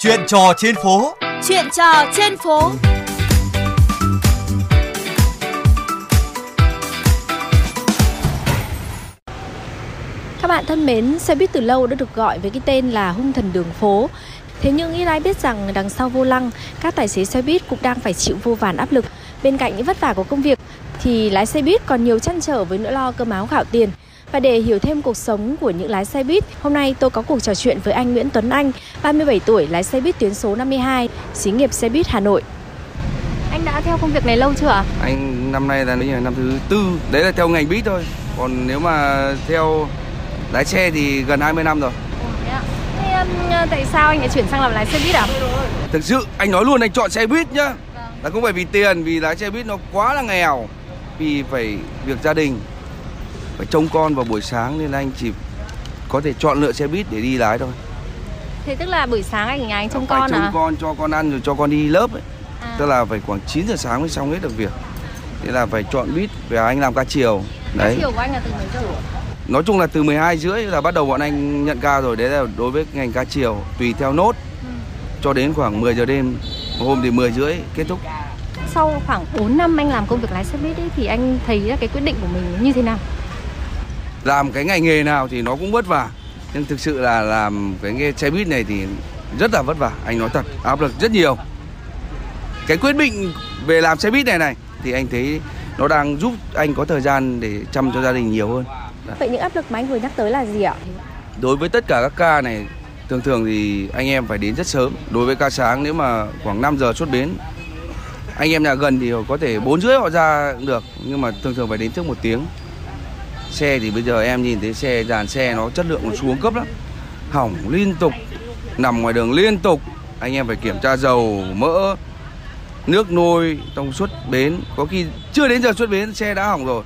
Chuyện trò trên phố. Chuyện trò trên phố. Các bạn thân mến, xe buýt từ lâu đã được gọi với cái tên là hung thần đường phố. Thế nhưng ít ai biết rằng đằng sau vô lăng, các tài xế xe buýt cũng đang phải chịu vô vàn áp lực. Bên cạnh những vất vả của công việc thì lái xe buýt còn nhiều chăn trở với nỗi lo cơm áo gạo tiền. Và để hiểu thêm cuộc sống của những lái xe buýt, hôm nay tôi có cuộc trò chuyện với anh Nguyễn Tuấn Anh, 37 tuổi, lái xe buýt tuyến số 52, xí nghiệp xe buýt Hà Nội. Anh đã theo công việc này lâu chưa ạ? Anh năm nay là năm thứ tư, đấy là theo ngành buýt thôi. Còn nếu mà theo lái xe thì gần 20 năm rồi. Thế um, tại sao anh lại chuyển sang làm lái xe buýt à? Thực sự anh nói luôn anh chọn xe buýt nhá. Là không phải vì tiền, vì lái xe buýt nó quá là nghèo. Vì phải việc gia đình, phải trông con vào buổi sáng nên anh chỉ có thể chọn lựa xe buýt để đi lái thôi. Thế tức là buổi sáng anh nhà anh trông phải con trông à? con cho con ăn rồi cho con đi lớp ấy. À. Tức là phải khoảng 9 giờ sáng mới xong hết được việc. Thế là phải chọn buýt và anh làm ca chiều. Đấy. Chiều của anh là từ mấy giờ? Nói chung là từ 12 rưỡi là bắt đầu bọn anh nhận ca rồi Đấy là đối với ngành ca chiều Tùy theo nốt Cho đến khoảng 10 giờ đêm Hôm thì 10 rưỡi kết thúc Sau khoảng 4 năm anh làm công việc lái xe buýt ấy, thì anh thấy là cái quyết định của mình như thế nào? Làm cái ngành nghề nào thì nó cũng vất vả. Nhưng thực sự là làm cái nghề xe buýt này thì rất là vất vả Anh nói thật áp lực rất nhiều. Cái quyết định về làm xe buýt này này Thì anh thấy nó đang giúp anh có thời gian để chăm cho gia đình nhiều hơn. Vậy những áp lực mà anh vừa nhắc tới là gì ạ? Đối với tất cả các ca này Thường thường thì anh em phải đến rất sớm. Đối với ca sáng nếu mà khoảng 5 giờ xuất bến Anh em nhà gần thì có thể 4 rưỡi họ ra được. Nhưng mà thường thường phải đến trước một tiếng Xe thì bây giờ em nhìn thấy xe dàn xe nó chất lượng nó xuống cấp lắm. Hỏng liên tục Nằm ngoài đường liên tục. Anh em phải kiểm tra dầu, mỡ Nước nôi trong suốt bến. Có khi chưa đến giờ xuất bến xe đã hỏng rồi.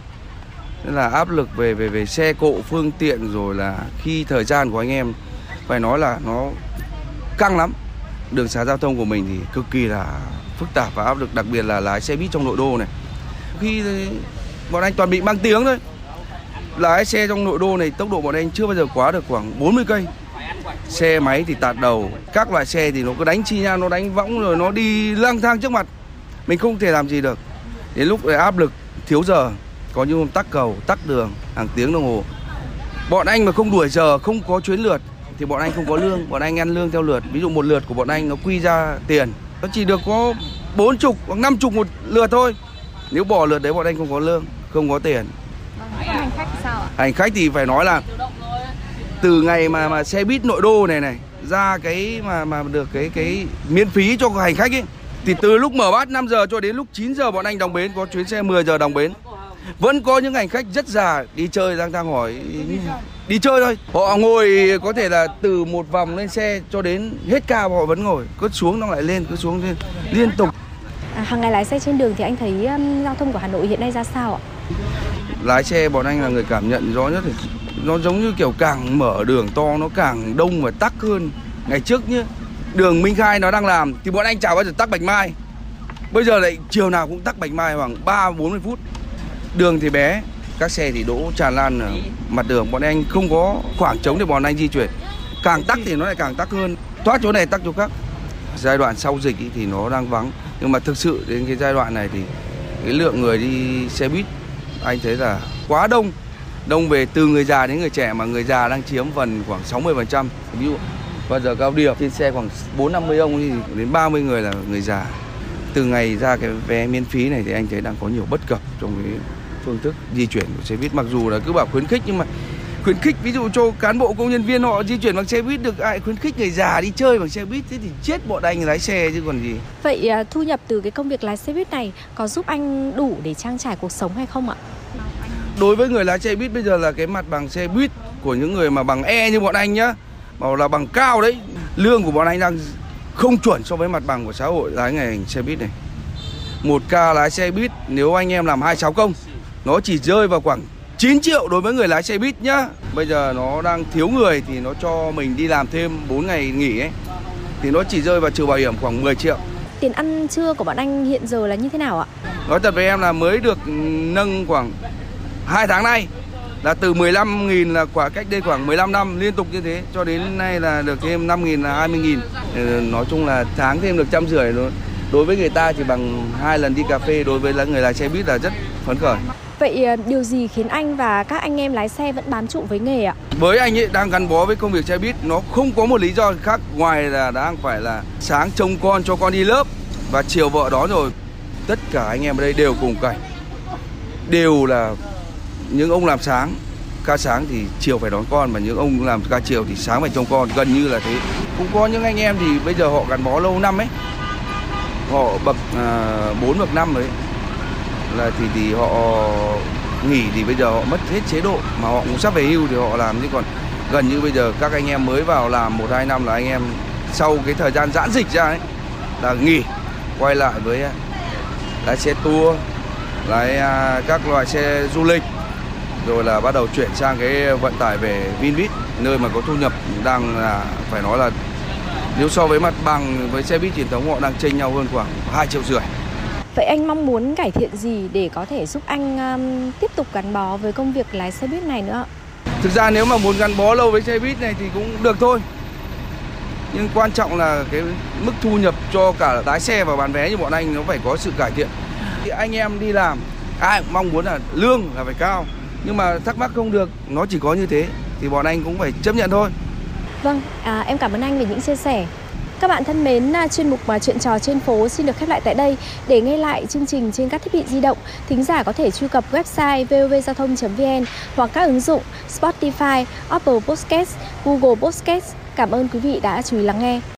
Nên là áp lực về về về xe cộ phương tiện rồi là khi thời gian của anh em phải nói là nó căng lắm. Đường xá giao thông của mình thì cực kỳ là phức tạp và áp lực đặc biệt là lái xe buýt trong nội đô này. Khi bọn anh toàn bị mang tiếng thôi lái xe trong nội đô này, tốc độ bọn anh chưa bao giờ quá được khoảng 40 cây. Xe máy thì tạt đầu, các loại xe thì nó cứ đánh chi nhau, nó đánh võng rồi nó đi lang thang trước mặt. Mình không thể làm gì được. Đến lúc này áp lực thiếu giờ, có những hôm tắc cầu, tắc đường, hàng tiếng đồng hồ. Bọn anh mà không đuổi giờ, không có chuyến lượt, thì bọn anh không có lương. Bọn anh ăn lương theo lượt. Ví dụ một lượt của bọn anh nó quy ra tiền. Nó chỉ được có bốn chục hoặc năm chục một lượt thôi. Nếu bỏ lượt đấy, bọn anh không có lương, không có tiền hành khách thì phải nói là từ ngày mà mà xe buýt nội đô này này ra cái mà mà được cái cái miễn phí cho hành khách ấy thì từ lúc mở bát 5 giờ cho đến lúc 9 giờ bọn anh đồng bến có chuyến xe 10 giờ đồng bến. Vẫn có những hành khách rất già đi chơi đang đang hỏi đi chơi thôi. Họ ngồi có thể là từ một vòng lên xe cho đến hết ca họ vẫn ngồi cứ xuống nó lại lên cứ xuống lên liên tục. À, hàng ngày lái xe trên đường thì anh thấy um, giao thông của Hà Nội hiện nay ra sao ạ? Lái xe bọn anh là người cảm nhận rõ nhất thì nó giống như kiểu càng mở đường to nó càng đông và tắc hơn. Ngày trước nhé đường Minh Khai nó đang làm thì bọn anh chả bao giờ tắc Bạch Mai. Bây giờ lại chiều nào cũng tắc Bạch Mai khoảng 3 40 phút. Đường thì bé, các xe thì đỗ tràn lan ở mặt đường. Bọn anh không có khoảng trống để bọn anh di chuyển. Càng tắc thì nó lại càng tắc hơn. Thoát chỗ này, tắc chỗ khác. Giai đoạn sau dịch thì nó đang vắng. Nhưng mà thực sự đến cái giai đoạn này thì cái lượng người đi xe buýt anh thấy là quá đông. Đông về từ người già đến người trẻ mà người già đang chiếm phần khoảng 60% ví dụ vào giờ cao điểm trên xe khoảng 4 50 ông thì đến 30 người là người già. Từ ngày ra cái vé miễn phí này thì anh thấy đang có nhiều bất cập trong cái phương thức di chuyển của xe buýt. Mặc dù là cứ bảo khuyến khích nhưng mà khuyến khích, ví dụ cho cán bộ, công nhân viên họ di chuyển bằng xe buýt được, ai khuyến khích người già đi chơi bằng xe buýt, thế thì chết bọn anh lái xe chứ còn gì. Vậy à, thu nhập từ cái công việc lái xe buýt này có giúp anh đủ để trang trải cuộc sống hay không ạ? Đối với người lái xe buýt bây giờ là cái mặt bằng xe buýt của những người mà bằng E như bọn anh nhá bảo là bằng cao đấy lương của bọn anh đang không chuẩn so với mặt bằng của xã hội lái ngành xe buýt này. Một ca lái xe buýt nếu anh em làm 26 công nó chỉ rơi vào khoảng 9 triệu đối với người lái xe buýt nhá. Bây giờ nó đang thiếu người thì nó cho mình đi làm thêm 4 ngày nghỉ ấy thì nó chỉ rơi vào trừ bảo hiểm khoảng 10 triệu. Tiền ăn trưa của bọn anh hiện giờ là như thế nào ạ? Nói thật với em là mới được nâng khoảng 2 tháng nay là từ 15.000 là quả cách đây khoảng 15 năm liên tục như thế cho đến nay là được thêm 5.000 là 20.000 Ờ, nói chung là tháng thêm được trăm rưỡi thôi đối với người ta chỉ bằng hai lần đi cà phê đối với là người lái xe buýt là rất phấn khởi. Vậy ờ, điều gì khiến anh và các anh em lái xe vẫn bám trụ với nghề ạ? với anh ấy đang gắn bó với công việc xe buýt nó không có một lý do khác ngoài là đang phải là sáng trông con cho con đi lớp và chiều vợ đó rồi. Tất cả anh em ở đây đều cùng cảnh. Đều là những ông làm sáng ca sáng thì chiều phải đón con mà những ông làm ca chiều thì sáng phải trông con gần như là thế. Cũng có những anh em thì bây giờ họ gắn bó lâu năm ấy. Họ bậc à, 4 bậc năm đấy ấy. là thì thì họ nghỉ thì bây giờ họ mất hết chế độ mà họ cũng sắp về hưu thì họ làm. Chứ còn gần như bây giờ các anh em mới vào làm một hai năm là anh em sau cái thời gian giãn dịch ra ấy là nghỉ quay lại với à, lái xe tour lái à, các loại xe du lịch rồi là bắt đầu chuyển sang cái vận tải về Vinbit nơi mà có thu nhập đang là phải nói là nếu so với mặt bằng với xe buýt truyền thống họ đang chênh nhau hơn khoảng 2 triệu rưỡi. Vậy anh mong muốn cải thiện gì để có thể giúp anh um, tiếp tục gắn bó với công việc lái xe buýt này nữa? Ạ? Thực ra nếu mà muốn gắn bó lâu với xe buýt này thì cũng được thôi. Nhưng quan trọng là cái mức thu nhập cho cả lái xe và bán vé như bọn anh nó phải có sự cải thiện. Thì Anh em đi làm ai cũng mong muốn là lương là phải cao nhưng mà thắc mắc không được nó chỉ có như thế Thì bọn anh cũng phải chấp nhận thôi Vâng, à, em cảm ơn anh về những chia sẻ. Các bạn thân mến, à, chuyên mục mà chuyện trò trên phố xin được khép lại tại đây. Để nghe lại chương trình trên các thiết bị di động, thính giả có thể truy cập website vovgiao thông.vn hoặc các ứng dụng Spotify, Apple Podcasts, Google Podcasts. Cảm ơn quý vị đã chú ý lắng nghe.